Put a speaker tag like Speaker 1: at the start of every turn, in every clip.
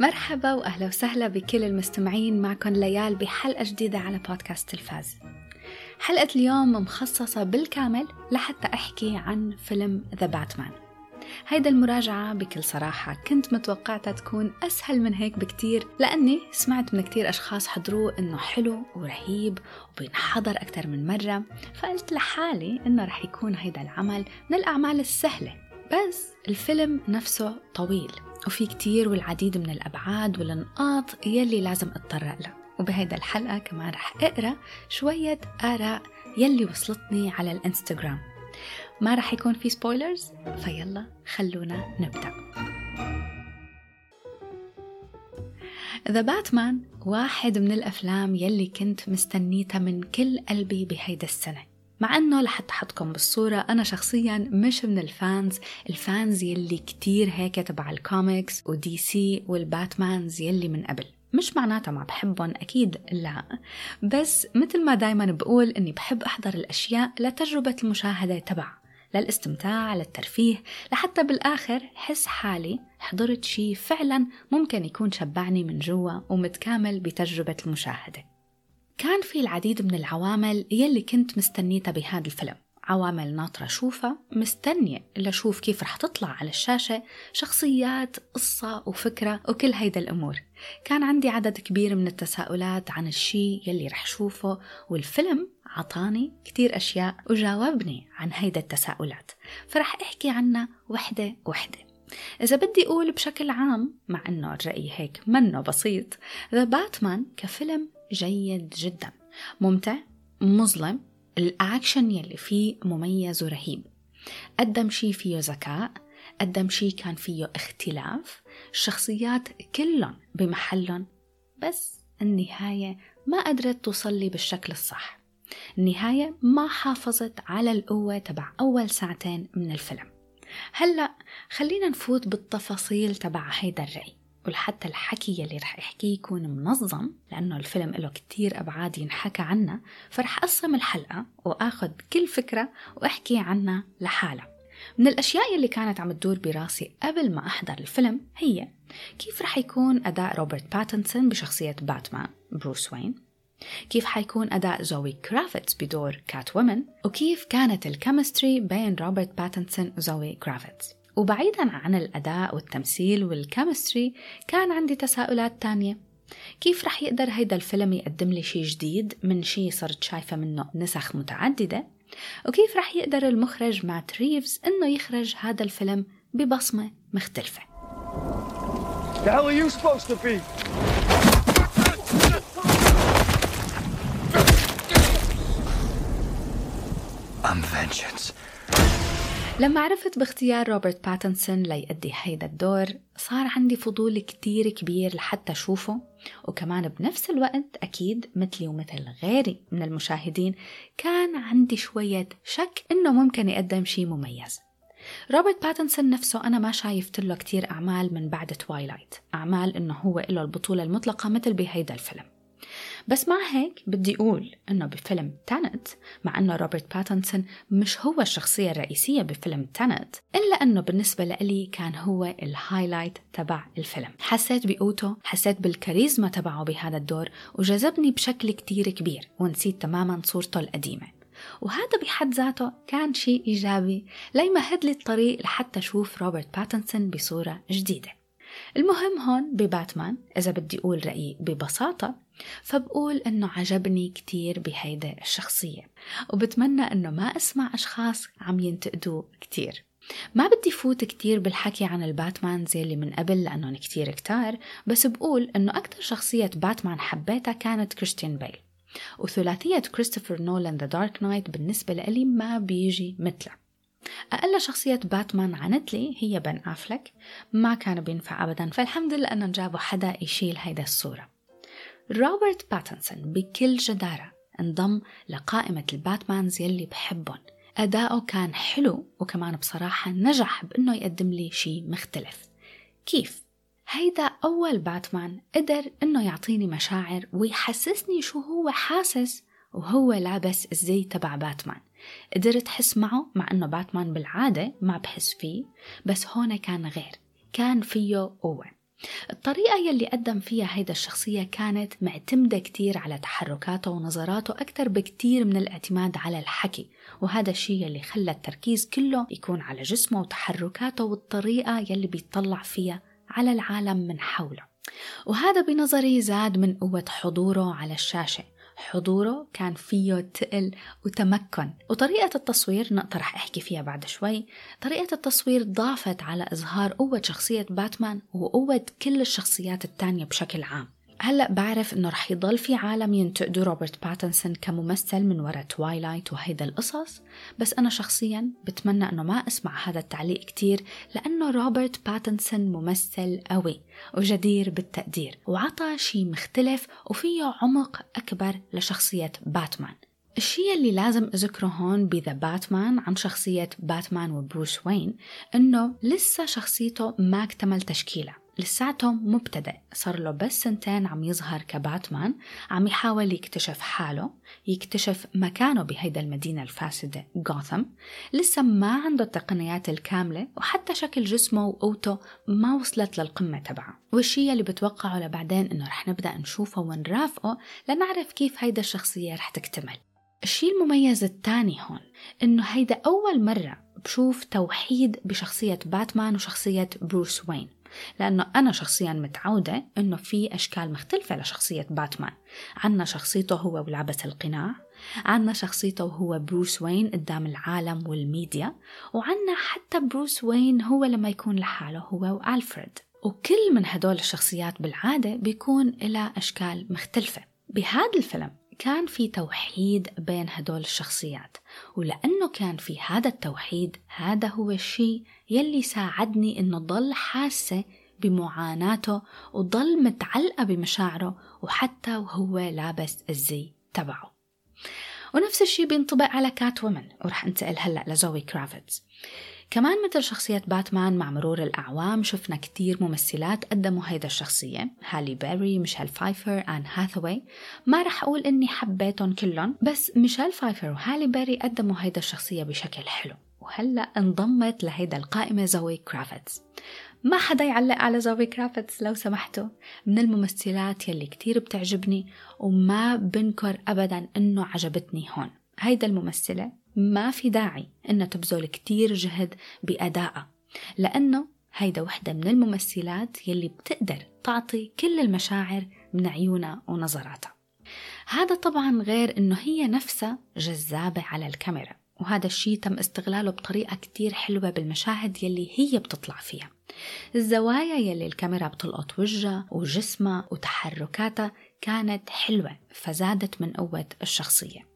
Speaker 1: مرحبا وأهلا وسهلا بكل المستمعين معكم ليال بحلقة جديدة على بودكاست تلفاز. حلقة اليوم مخصصة بالكامل لحتى أحكي عن فيلم ذا باتمان. هيدا المراجعة بكل صراحة كنت متوقعتها تكون أسهل من هيك بكتير لأني سمعت من كتير أشخاص حضروه إنه حلو ورهيب وبينحضر أكثر من مرة فقلت لحالي إنه رح يكون هيدا العمل من الأعمال السهلة بس الفيلم نفسه طويل وفي كتير والعديد من الأبعاد والنقاط يلي لازم أتطرق لها وبهيدا الحلقة كمان رح أقرأ شوية آراء يلي وصلتني على الإنستغرام. ما رح يكون في spoilers فيلا خلونا نبدأ. The Batman واحد من الأفلام يلي كنت مستنيتها من كل قلبي بهيدا السنة. مع إنه لحتى احطكم بالصورة أنا شخصيا مش من ال fans. ال fans يلي كتير هيك تبع ال comics و DC وال Batmans يلي من قبل. مش معناتها ما بحبهم أكيد لا. بس مثل ما دايما بقول أني بحب أحضر الأشياء لتجربة المشاهدة تبع للاستمتاع للترفيه. لحتى بالآخر حس حالي حضرت شي فعلا ممكن يكون شبعني من جوا ومتكامل بتجربة المشاهدة. كان في العديد من العوامل يلي كنت مستنيتها بهذا الفيلم. عوامل ناطرة أشوفها مستنية لأشوف كيف رح تطلع على الشاشة شخصيات قصة وفكرة وكل هيدا الأمور. كان عندي عدد كبير من التساؤلات عن الشي يلي رح شوفه والفيلم عطاني كتير أشياء وجاوبني عن هيدا التساؤلات. فرح أحكي عنها وحدة وحدة. إذا بدي أقول بشكل عام مع أنه الرأي هيك منه بسيط ذا باتمان كفيلم جيد جدا. ممتع مظلم الأكشن يلي فيه مميز ورهيب. قدم شي فيه ذكاء قدم شي كان فيه اختلاف الشخصيات كلهم بمحلهم بس النهاية ما قدرت توصل بالشكل الصح. النهاية ما حافظت على القوة تبع أول ساعتين من الفيلم. هلأ خلينا نفوت بالتفاصيل تبع هيدا الرأي. ولحتى الحكي يلي رح أحكيه يكون منظم لأنه الفيلم له كتير أبعاد ينحكى عنها. فرح أقسم الحلقة وآخذ كل فكرة وأحكي عنها لحالها. من الأشياء يلي كانت عم تدور براسي قبل ما أحضر الفيلم هي كيف رح يكون أداء روبرت باتنسون بشخصية باتمان بروس وين؟ كيف حيكون أداء زوي كرافيتس بدور كات وومن وكيف كانت ال chemistry بين روبرت باتنسون وزوي كرافيتس؟ وبعيدا عن الأداء والتمثيل وال chemistry كان عندي تساؤلات تانية كيف رح يقدر هيدا الفيلم يقدم لي شي جديد من شي صرت شايفة منه نسخ متعددة وكيف رح يقدر المخرج مات ريفز إنه يخرج هذا الفيلم ببصمة مختلفة The hell are you supposed to be? I'm vengeance. لما عرفت باختيار روبرت باتنسون ليأدي هيدا الدور صار عندي فضول كتير كبير لحتى أشوفه. وكمان بنفس الوقت أكيد مثلي ومثل غيري من المشاهدين كان عندي شوية شك إنه ممكن يقدم شي مميز. روبرت باتنسون نفسه أنا ما شايفت له كتير أعمال من بعد Twilight أعمال إنه هو له البطولة المطلقة مثل بهيدا الفيلم. بس مع هيك بدي أقول إنه بفيلم Tenet مع إنه روبرت باتنسون مش هو الشخصية الرئيسية بفيلم Tenet إلا إنه بالنسبة لإلي كان هو ال highlight تبع الفيلم. حسيت بقوته حسيت بالكاريزما تبعه بهذا الدور وجذبني بشكل كتير كبير ونسيت تماما صورته القديمة. وهذا بحد ذاته كان شيء إيجابي ليمهد لي الطريق لحتى أشوف روبرت باتنسون بصورة جديدة. المهم هون بباتمان إذا بدي أقول رأيي ببساطة فبقول إنه عجبني كتير بهيدا الشخصية وبتمنى إنه ما أسمع أشخاص عم ينتقدوه كتير. ما بدي فوت كتير بالحكي عن ال Batmans يلي من قبل لأنهم كتير كتار بس بقول إنه أكتر شخصية باتمان حبيتها كانت كريستيان بيل وثلاثية كريستوفر نولان The Dark Knight بالنسبة لي ما بيجي مثلها. أقل شخصية باتمان عنت لي هي بن أفلك ما كان بينفع أبدا فالحمد لله أنهم جابوا حدا يشيل هيدا الصورة. روبرت باتنسون بكل جدارة انضم لقائمة ال Batmans يلي بحبهم. أداؤه كان حلو وكمان بصراحة نجح بأنه يقدم لي شي مختلف. كيف؟ هيدا أول باتمان قدر إنه يعطيني مشاعر ويحسسني شو هو حاسس وهو لابس الزي تبع باتمان. قدرت أحس معه مع إنه باتمان بالعادة ما بحس فيه بس هون كان غير. كان فيه قوة. الطريقة يلي قدم فيها هيدا الشخصية كانت معتمدة كتير على تحركاته ونظراته أكثر بكتير من الاعتماد على الحكي وهذا الشيء يلي خلى التركيز كله يكون على جسمه وتحركاته والطريقة يلي بيطلع فيها على العالم من حوله. وهذا بنظري زاد من قوة حضوره على الشاشة. حضوره كان فيه تقل وتمكن. وطريقة التصوير نقدر رح أحكي فيها بعد شوي. طريقة التصوير ضافت على إظهار قوة شخصية باتمان وقوة كل الشخصيات التانية بشكل عام. هلا بعرف إنه رح يضل في عالم ينتقدوا روبرت باتنسون كممثل من وراء Twilight وهيدا القصص. بس أنا شخصيا بتمنى إنه ما أسمع هذا التعليق كتير لأنه روبرت باتنسون ممثل قوي وجدير بالتقدير وعطى شي مختلف وفيه عمق أكبر لشخصية باتمان. الشيء اللي لازم أذكره هون بذا باتمان عن شخصية باتمان وبروس وين إنه لسه شخصيته ما اكتمل تشكيلة. لساته مبتدئ. صار له بس سنتين عم يظهر كباتمان عم يحاول يكتشف حاله يكتشف مكانه بهيدا المدينة الفاسدة غوثم لسه ما عنده التقنيات الكاملة وحتى شكل جسمه وقوته ما وصلت للقمة تبعه. والشيء اللي بتوقعه لبعدين إنه رح نبدأ نشوفه ونرافقه لنعرف كيف هيدا الشخصية رح تكتمل. الشيء المميز الثاني هون إنه هيدا أول مرة بشوف توحيد بشخصية باتمان وشخصية بروس وين. لأنه أنا شخصيا متعودة أنه في أشكال مختلفة لشخصية باتمان. عنا شخصيته هو ولابس القناع عنا شخصيته هو بروس وين قدام العالم والميديا وعنا حتى بروس وين هو لما يكون لحاله هو وألفريد. وكل من هدول الشخصيات بالعادة بيكون لها أشكال مختلفة. بهذا الفيلم كان في توحيد بين هدول الشخصيات. ولأنه كان في هذا التوحيد هذا هو الشيء يلي ساعدني إنه ضل حاسة بمعاناته وضل متعلقة بمشاعره وحتى وهو لابس الزي تبعه. ونفس الشيء بينطبق على كات وومن ورح أنتقل هلأ لزوي كرافيتس كمان مثل شخصية باتمان مع مرور الأعوام شفنا كتير ممثلات قدموا هيدا الشخصية. هالي بيري، ميشيل فايفر، آن هاثوي ما رح أقول إني حبيتهم كلهم بس ميشيل فايفر وهالي بيري قدموا هيدا الشخصية بشكل حلو. وهلأ انضمت لهيدا القائمة زوي كرافتس ما حدا يعلق على زوي كرافتس لو سمحتوا. من الممثلات يلي كتير بتعجبني وما بنكر أبدا إنه عجبتني هون. هيدا الممثلة ما في داعي إنها تبذل كتير جهد بأدائها لأنه هيدا وحدة من الممثلات يلي بتقدر تعطي كل المشاعر من عيونها ونظراتها. هذا طبعا غير إنه هي نفسها جذابة على الكاميرا وهذا الشيء تم استغلاله بطريقة كتير حلوة بالمشاهد يلي هي بتطلع فيها. الزوايا يلي الكاميرا بتلقط وجهها وجسمها وتحركاتها كانت حلوة فزادت من قوة الشخصية.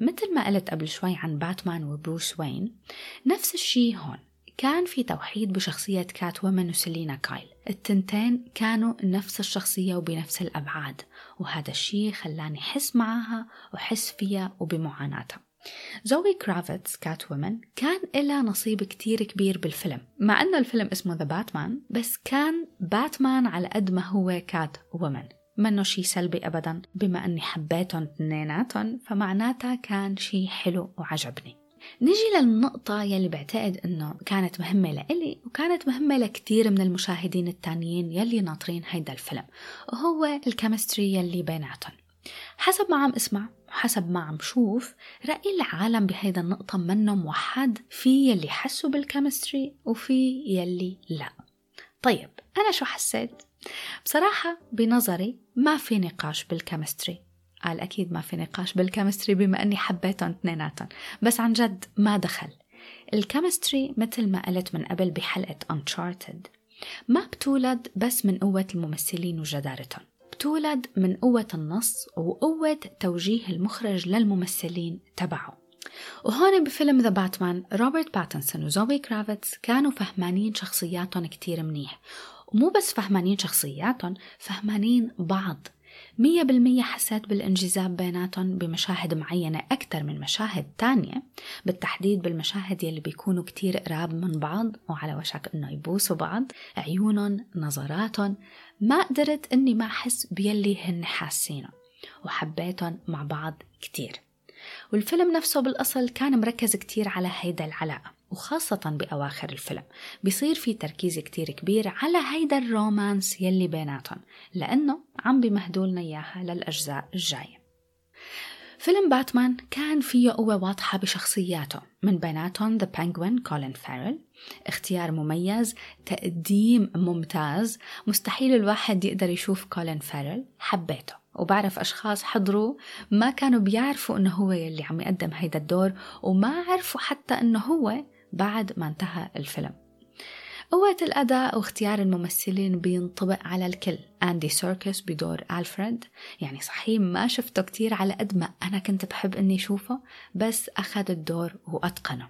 Speaker 1: مثل ما قلت قبل شوي عن باتمان وبروس وين نفس الشي هون. كان في توحيد بشخصية كات وومن وسيلينا كايل. التنتين كانوا نفس الشخصية وبنفس الأبعاد وهذا الشي خلاني حس معاها وحس فيها وبمعاناتها. زوي كرافيتس كات وومن كان لها نصيب كتير كبير بالفيلم. مع أنه الفيلم اسمه The Batman بس كان باتمان على قد ما هو كات وومن منه شي سلبي أبدا بما أني حبيتهم اثنيناتهم فمعناتها كان شي حلو وعجبني. نجي للنقطة يلي بعتقد إنه كانت مهمة لإلي وكانت مهمة لكتير من المشاهدين التانيين يلي ناطرين هيدا الفيلم وهو ال chemistry يلي بيناتهم. حسب ما عم أسمع وحسب ما عم شوف رأي العالم بهيدا النقطة منه موحد في يلي حسوا بال chemistry وفي يلي لا. طيب أنا شو حسيت؟ بصراحة بنظري ما في نقاش بال chemistry. قال أكيد ما في نقاش بال chemistry بما أني حبيتهم اثنيناتهم بس عن جد ما دخل. ال chemistry مثل ما قلت من قبل بحلقة Uncharted. ما بتولد بس من قوة الممثلين وجدارتهم. بتولد من قوة النص وقوة توجيه المخرج للممثلين تبعه. وهون بفيلم The Batman روبرت باتنسون وزوي كرافيتس كانوا فهمانين شخصياتهم كتير منيح. ومو بس فهمانين شخصياتهم فهمانين بعض. مية بالمية حسيت بالانجذاب بيناتهم بمشاهد معينة أكثر من مشاهد تانية بالتحديد بالمشاهد يلي بيكونوا كتير قراب من بعض وعلى وشك إنه يبوسوا بعض عيونهم نظراتهم. ما قدرت إني ما أحس بيلي هن حاسينه وحبيتهم مع بعض كتير. والفيلم نفسه بالأصل كان مركز كتير على هيدا العلاقة. وخاصة بأواخر الفيلم. بيصير في تركيز كتير كبير على هيدا ال romance يلي بيناتهم لأنه عم بيمهدولنا إياها للأجزاء الجاية. فيلم باتمان كان فيه قوة واضحة بشخصياته من بيناتهم The Penguin كولين فارل اختيار مميز تقديم ممتاز. مستحيل الواحد يقدر يشوف كولين فارل حبيته. وبعرف أشخاص حضروا ما كانوا بيعرفوا إنه هو يلي عم يقدم هيدا الدور وما عرفوا حتى إنه هو بعد ما انتهى الفيلم. قوة الأداء واختيار الممثلين بينطبق على الكل. أندي سيركس بدور ألفريد. يعني صحيح ما شفته كتير على قد ما أنا كنت بحب أني أشوفه بس أخذ الدور وأتقنه.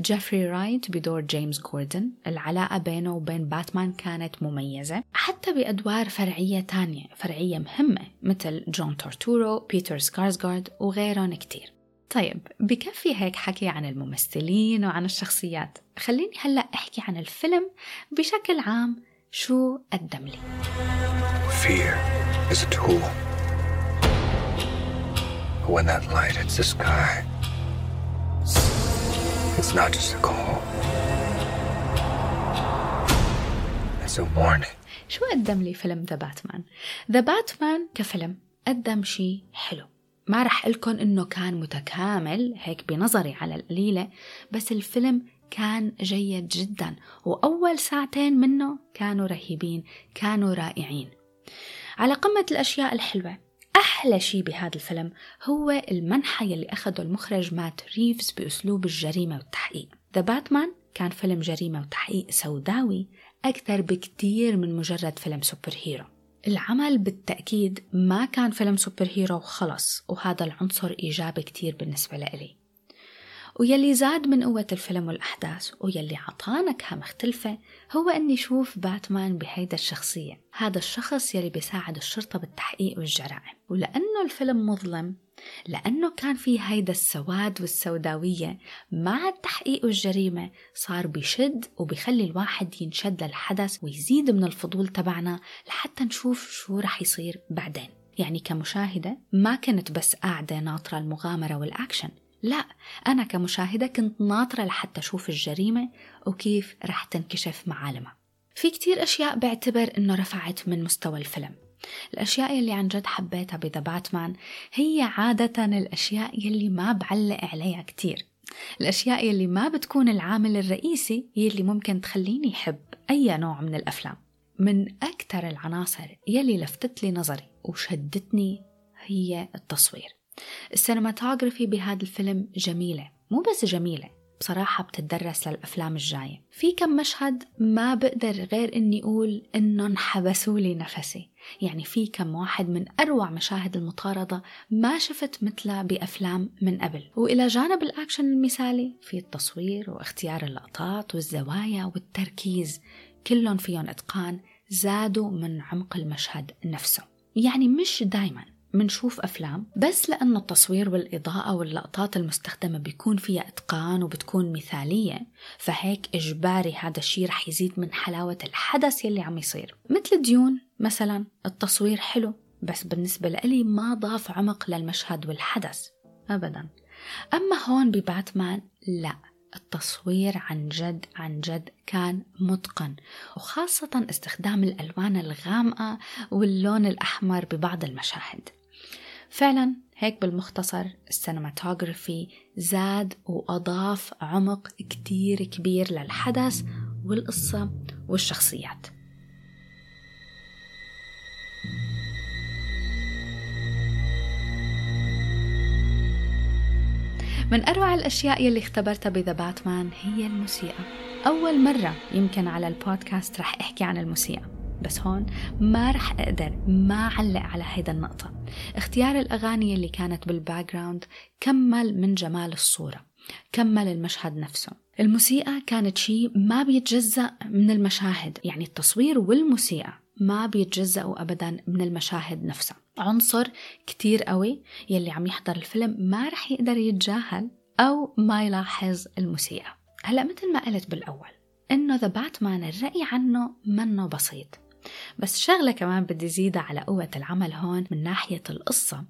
Speaker 1: جيفري رايت بدور جيمس جوردن. العلاقة بينه وبين باتمان كانت مميزة حتى بأدوار فرعية تانية فرعية مهمة مثل جون تورتورو بيتر سكارسغارد وغيرهم كتير. طيب بكفي هيك حكي عن الممثلين وعن الشخصيات خليني هلأ أحكي عن الفيلم بشكل عام شو قدم لي Fear is a tool. When that light hits the sky, it's not just a call. It's a warning. شو قدم لي فيلم ذا باتمان؟ ذا باتمان كفيلم قدم شي حلو ما رح قلكم إنه كان متكامل هيك بنظري على القليلة بس الفيلم كان جيد جدا وأول ساعتين منه كانوا رهيبين كانوا رائعين. على قمة الأشياء الحلوة أحلى شيء بهذا الفيلم هو المنحى يلي أخده المخرج مات ريفز بأسلوب الجريمة والتحقيق. The Batman كان فيلم جريمة وتحقيق سوداوي أكثر بكتير من مجرد فيلم super hero. العمل بالتأكيد ما كان فيلم سوبر هيرو وخلص وهذا العنصر إيجابي كتير بالنسبة لإلي. ويلي زاد من قوة الفيلم والأحداث ويلي عطانا كها مختلفة هو أني شوف باتمان بهيدا الشخصية. هذا الشخص يلي بيساعد الشرطة بالتحقيق والجرائم. ولأنه الفيلم مظلم لأنه كان في هيدا السواد والسوداوية مع التحقيق والجريمة صار بشد وبيخلي الواحد ينشد للحدث ويزيد من الفضول تبعنا لحتى نشوف شو رح يصير بعدين. يعني كمشاهدة ما كنت بس قاعدة ناطرة المغامرة والأكشن. لا أنا كمشاهدة كنت ناطرة لحتى أشوف الجريمة وكيف رح تنكشف معالمها. في كتير أشياء بعتبر إنه رفعت من مستوى الفيلم. الأشياء يلي عن جد حبيتها بذا باتمان هي عادة الأشياء يلي ما بعلق عليها كتير. الأشياء يلي ما بتكون العامل الرئيسي يلي ممكن تخليني حب أي نوع من الأفلام. من أكثر العناصر يلي لفتت لي نظري وشدتني هي التصوير. ال cinematography بهذا الفيلم جميلة مو بس جميلة بصراحة بتدرس للأفلام الجاية. في كم مشهد ما بقدر غير إني أقول إنه انحبسوا لي نفسي. يعني في كم واحد من أروع مشاهد المطاردة ما شفت مثلها بأفلام من قبل. وإلى جانب الأكشن المثالي في التصوير واختيار اللقطات والزوايا والتركيز كلهم فيهم إتقان زادوا من عمق المشهد نفسه. يعني مش دايما. منشوف أفلام بس لأنه التصوير والإضاءة واللقطات المستخدمة بيكون فيها إتقان وبتكون مثالية فهيك إجباري هذا الشيء رح يزيد من حلاوة الحدث يلي عم يصير. مثل ديون مثلا التصوير حلو بس بالنسبة لإلي ما ضاف عمق للمشهد والحدث أبدا. أما هون بباتمان لا التصوير عن جد عن جد كان متقن وخاصة استخدام الألوان الغامقة واللون الأحمر ببعض المشاهد. فعلا هيك بالمختصر السينماتوغرافي زاد وأضاف عمق كتير كبير للحدث والقصة والشخصيات. من أروع الأشياء يلي اختبرتها بذا باتمان هي الموسيقى. أول مرة يمكن على البودكاست رح أحكي عن الموسيقى. بس هون ما رح أقدر ما علق على هيدا النقطة. اختيار الأغاني اللي كانت بالباك كمل من جمال الصورة كمل المشهد نفسه. الموسيقى كانت شيء ما بيتجزأ من المشاهد يعني التصوير والموسيقى ما بيتجزأوا أبدا من المشاهد نفسها. عنصر كتير قوي يلي عم يحضر الفيلم ما رح يقدر يتجاهل أو ما يلاحظ الموسيقى. هلأ مثل ما قلت بالأول إنه ذا باتمان الرأي عنه منه بسيط. بس شغلة كمان بدي زيدها على قوة العمل هون من ناحية القصة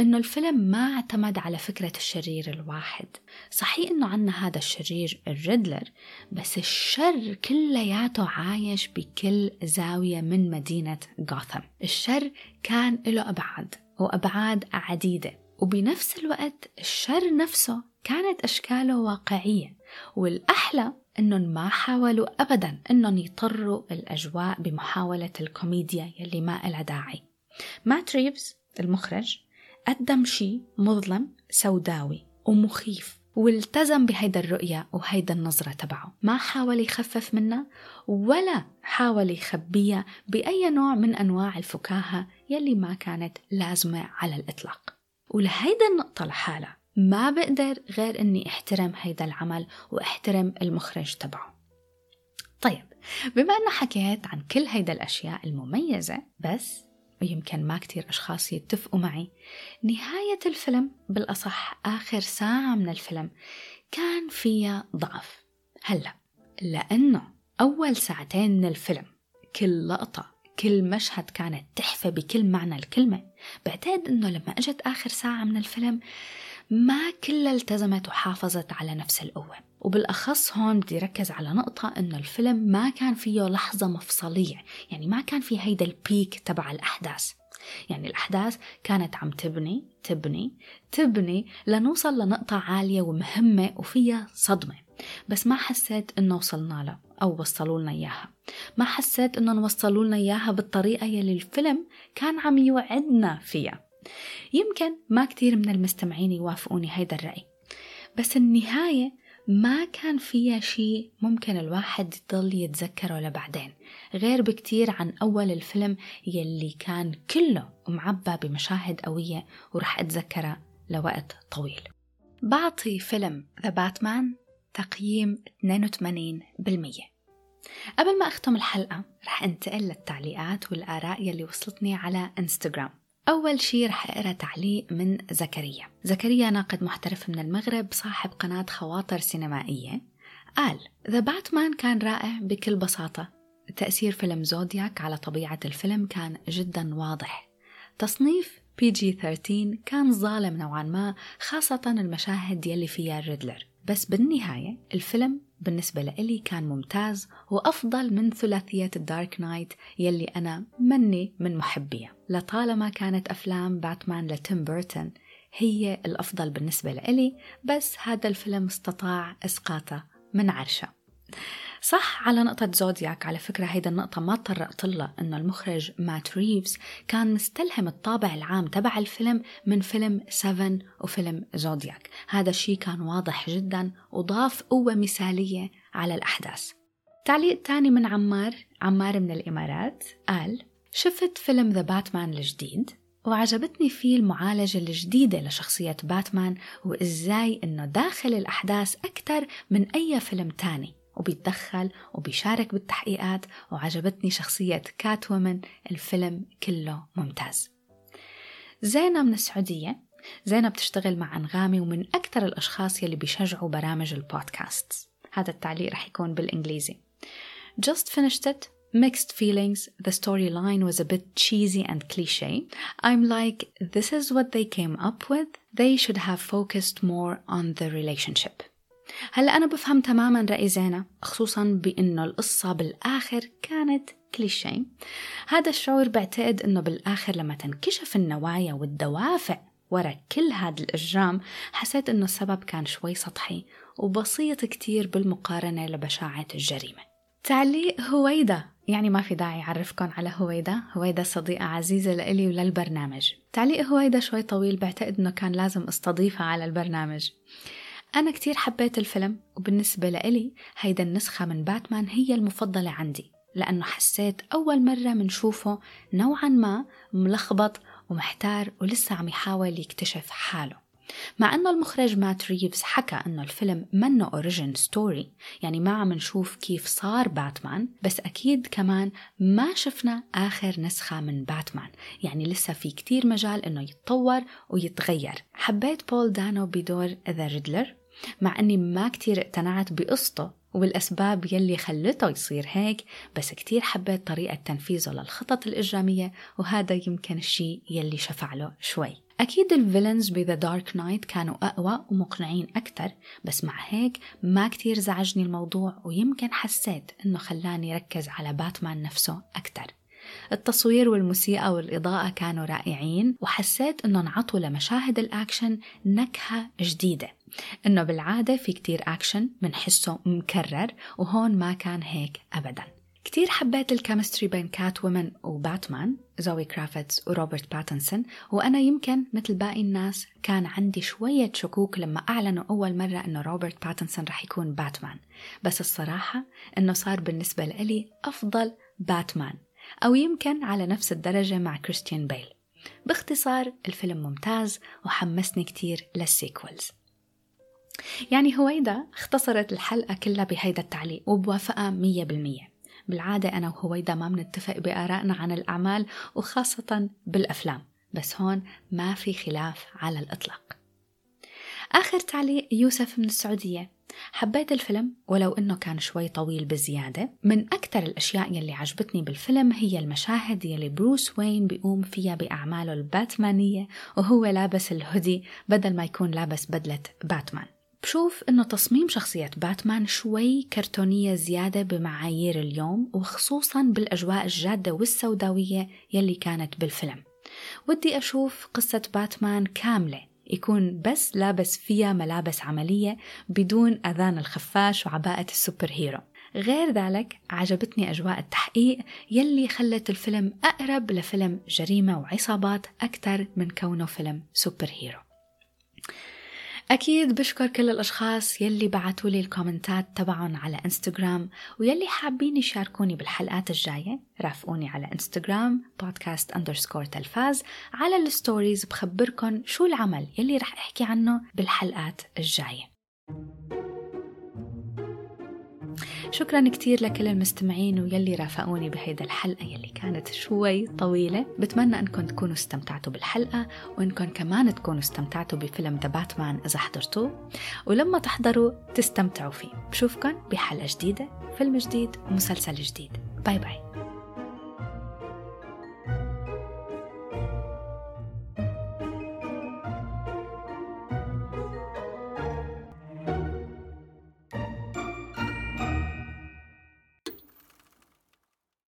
Speaker 1: إنه الفيلم ما اعتمد على فكرة الشرير الواحد. صحيح إنه عنا هذا الشرير الريدلر بس الشر كلياته عايش بكل زاوية من مدينة غوثم الشر كان له أبعاد وأبعاد عديدة وبنفس الوقت الشر نفسه كانت أشكاله واقعية. والأحلى أنهم ما حاولوا أبدا أنهم يطروا الأجواء بمحاولة الكوميديا يلي ما إلها داعي. مات ريفز المخرج قدم شيء مظلم سوداوي ومخيف والتزم بهيدا الرؤية وهيدا النظرة تبعه. ما حاول يخفف منها ولا حاول يخبيها بأي نوع من أنواع الفكاهة يلي ما كانت لازمة على الإطلاق. ولهيدا النقطة لحالها ما بقدر غير أني أحترم هيدا العمل وأحترم المخرج تبعه. طيب بما أنه حكيت عن كل هيدا الأشياء المميزة بس ويمكن ما كتير أشخاص يتفقوا معي نهاية الفيلم بالأصح آخر ساعة من الفيلم كان فيها ضعف. هلأ لأنه أول ساعتين من الفيلم كل لقطة كل مشهد كانت تحفة بكل معنى الكلمة. بعتقد أنه لما أجت آخر ساعة من الفيلم ما كلها التزمت وحافظت على نفس القوة. وبالأخص هون بدي ركز على نقطة إنه الفيلم ما كان فيه لحظة مفصلية. يعني ما كان في هيدا البيك تبع الأحداث. يعني الأحداث كانت عم تبني تبني تبني لنوصل لنقطة عالية ومهمة وفيها صدمة. بس ما حسيت إنه وصلنا له أو وصلوا لنا إياها. ما حسيت إنه وصلوا لنا إياها بالطريقة يلي الفيلم كان عم يوعدنا فيها. يمكن ما كتير من المستمعين يوافقوني هيدا الرأي بس النهاية ما كان فيها شيء ممكن الواحد يضل يتذكره لبعدين غير بكتير عن أول الفيلم يلي كان كله معبى بمشاهد قوية ورح أتذكرها لوقت طويل. بعطي فيلم ذا باتمان تقييم 82% قبل ما أختم الحلقة رح أنتقل للتعليقات والآراء يلي وصلتني على إنستغرام أول شي رح أقرأ تعليق من زكريا. زكريا ناقد محترف من المغرب صاحب قناة خواطر سينمائية. قال ذا باتمان كان رائع بكل بساطة. تأثير فيلم زودياك على طبيعة الفيلم كان جدا واضح. تصنيف PG 13 كان ظالم نوعا ما خاصة المشاهد يلي فيها ال Riddler بس بالنهاية الفيلم بالنسبة لإلي كان ممتاز وأفضل من ثلاثية ال Dark Knight يلي أنا مني من محبيها لطالما كانت أفلام باتمان لتيم بيرتون هي الأفضل بالنسبة لإلي بس هذا الفيلم استطاع إسقاطه من عرشه. صح على نقطة زودياك. على فكرة هيدا النقطة ما تطرقت لها إنه المخرج مات ريفز كان مستلهم الطابع العام تبع الفيلم من فيلم 7 وفيلم زودياك. هذا الشيء كان واضح جدا وضاف قوة مثالية على الأحداث. تعليق تاني من عمار. عمار من الإمارات قال شفت فيلم ذا باتمان الجديد وعجبتني فيه المعالجة الجديدة لشخصية باتمان وإزاي إنه داخل الأحداث أكثر من أي فيلم تاني. وبيتدخل وبيشارك بالتحقيقات وعجبتني شخصية كات وومن الفيلم كله ممتاز زينة من السعودية زينة بتشتغل مع أنغامي ومن أكثر الأشخاص يلي بيشجعوا برامج البودكاست هذا التعليق رح يكون بالإنجليزي Just finished it mixed feelings. The storyline was a bit cheesy and cliche. I'm like, this is what they came up with. They should have focused more on the relationship. هلا أنا بفهم تماما رأي زينة خصوصا بأنه القصة بالآخر كانت كليشيه. هذا الشعور بعتقد أنه بالآخر لما تنكشف النوايا والدوافع ورا كل هذا الإجرام حسيت أنه السبب كان شوي سطحي وبسيط كتير بالمقارنة لبشاعة الجريمة. تعليق هويدا يعني ما في داعي أعرفكم على هويدا هويدا صديقة عزيزة لإلي وللبرنامج. تعليق هويدا شوي طويل بعتقد أنه كان لازم أستضيفها على البرنامج. أنا كتير حبيت الفيلم وبالنسبة لإلي هيدا النسخة من باتمان هي المفضلة عندي لأنه حسيت أول مرة منشوفه نوعا ما ملخبط ومحتار ولسه عم يحاول يكتشف حاله. مع أنه المخرج مات ريفز حكى أنه الفيلم منه origin story يعني ما عم نشوف كيف صار باتمان بس أكيد كمان ما شفنا آخر نسخة من باتمان يعني لسه في كتير مجال أنه يتطور ويتغير. حبيت بول دانو بدور The Riddler مع أني ما كتير اقتنعت بقصته والأسباب يلي خلته يصير هيك بس كتير حبيت طريقة تنفيذه للخطط الإجرامية وهذا يمكن الشيء يلي شفع له شوي. أكيد ال villains ب The Dark Knight كانوا أقوى ومقنعين أكتر بس مع هيك ما كتير زعجني الموضوع ويمكن حسيت إنه خلاني ركز على باتمان نفسه أكتر. التصوير والموسيقى والإضاءة كانوا رائعين وحسيت إنه انعطوا لمشاهد الأكشن نكهة جديدة. إنه بالعادة في كتير أكشن بنحسه مكرر وهون ما كان هيك أبداً. كتير حبيت ال chemistry بين Catwoman وباتمان زوي كرافتس وروبرت باتنسون وأنا يمكن مثل باقي الناس كان عندي شوية شكوك لما أعلنوا أول مرة أنه روبرت باتنسون رح يكون باتمان. بس الصراحة أنه صار بالنسبة لي أفضل باتمان. أو يمكن على نفس الدرجة مع كريستيان بيل. باختصار الفيلم ممتاز وحمسني كتير للسيكولز. يعني هويدا اختصرت الحلقة كلها بهيدا التعليق وبوافقها مية بالمية. بالعادة أنا وهويدا ما بنتفق بآرائنا عن الأعمال وخاصة بالأفلام بس هون ما في خلاف على الإطلاق. آخر تعليق يوسف من السعودية. حبيت الفيلم ولو إنه كان شوي طويل بزيادة. من أكثر الأشياء يلي عجبتني بالفيلم هي المشاهد يلي بروس وين بيقوم فيها بأعماله الباتمانية وهو لابس الهودي بدل ما يكون لابس بدلة باتمان. بشوف إنه تصميم شخصية باتمان شوي كرتونية زيادة بمعايير اليوم وخصوصا بالأجواء الجادة والسوداوية يلي كانت بالفيلم. ودي أشوف قصة باتمان كاملة يكون بس لابس فيها ملابس عملية بدون أذان الخفاش وعباءة ال super hero غير ذلك عجبتني أجواء التحقيق يلي خلت الفيلم أقرب لفيلم جريمة وعصابات أكثر من كونه فيلم super hero أكيد بشكر كل الأشخاص يلي بعتوا لي الكومنتات تبعهم على إنستغرام ويلي حابين يشاركوني بالحلقات الجاية رافقوني على إنستغرام بودكاست underscore تلفاز على ال stories بخبركن شو العمل يلي رح أحكي عنه بالحلقات الجاية. شكرا كتير لكل المستمعين ويلي رافقوني بهيدا الحلقة يلي كانت شوي طويلة. بتمنى أنكم تكونوا استمتعتوا بالحلقة وأنكم كمان تكونوا استمتعتوا بفيلم The Batman إذا حضرتوه. ولما تحضروا تستمتعوا فيه. بشوفكن بحلقة جديدة فيلم جديد ومسلسل جديد. باي باي.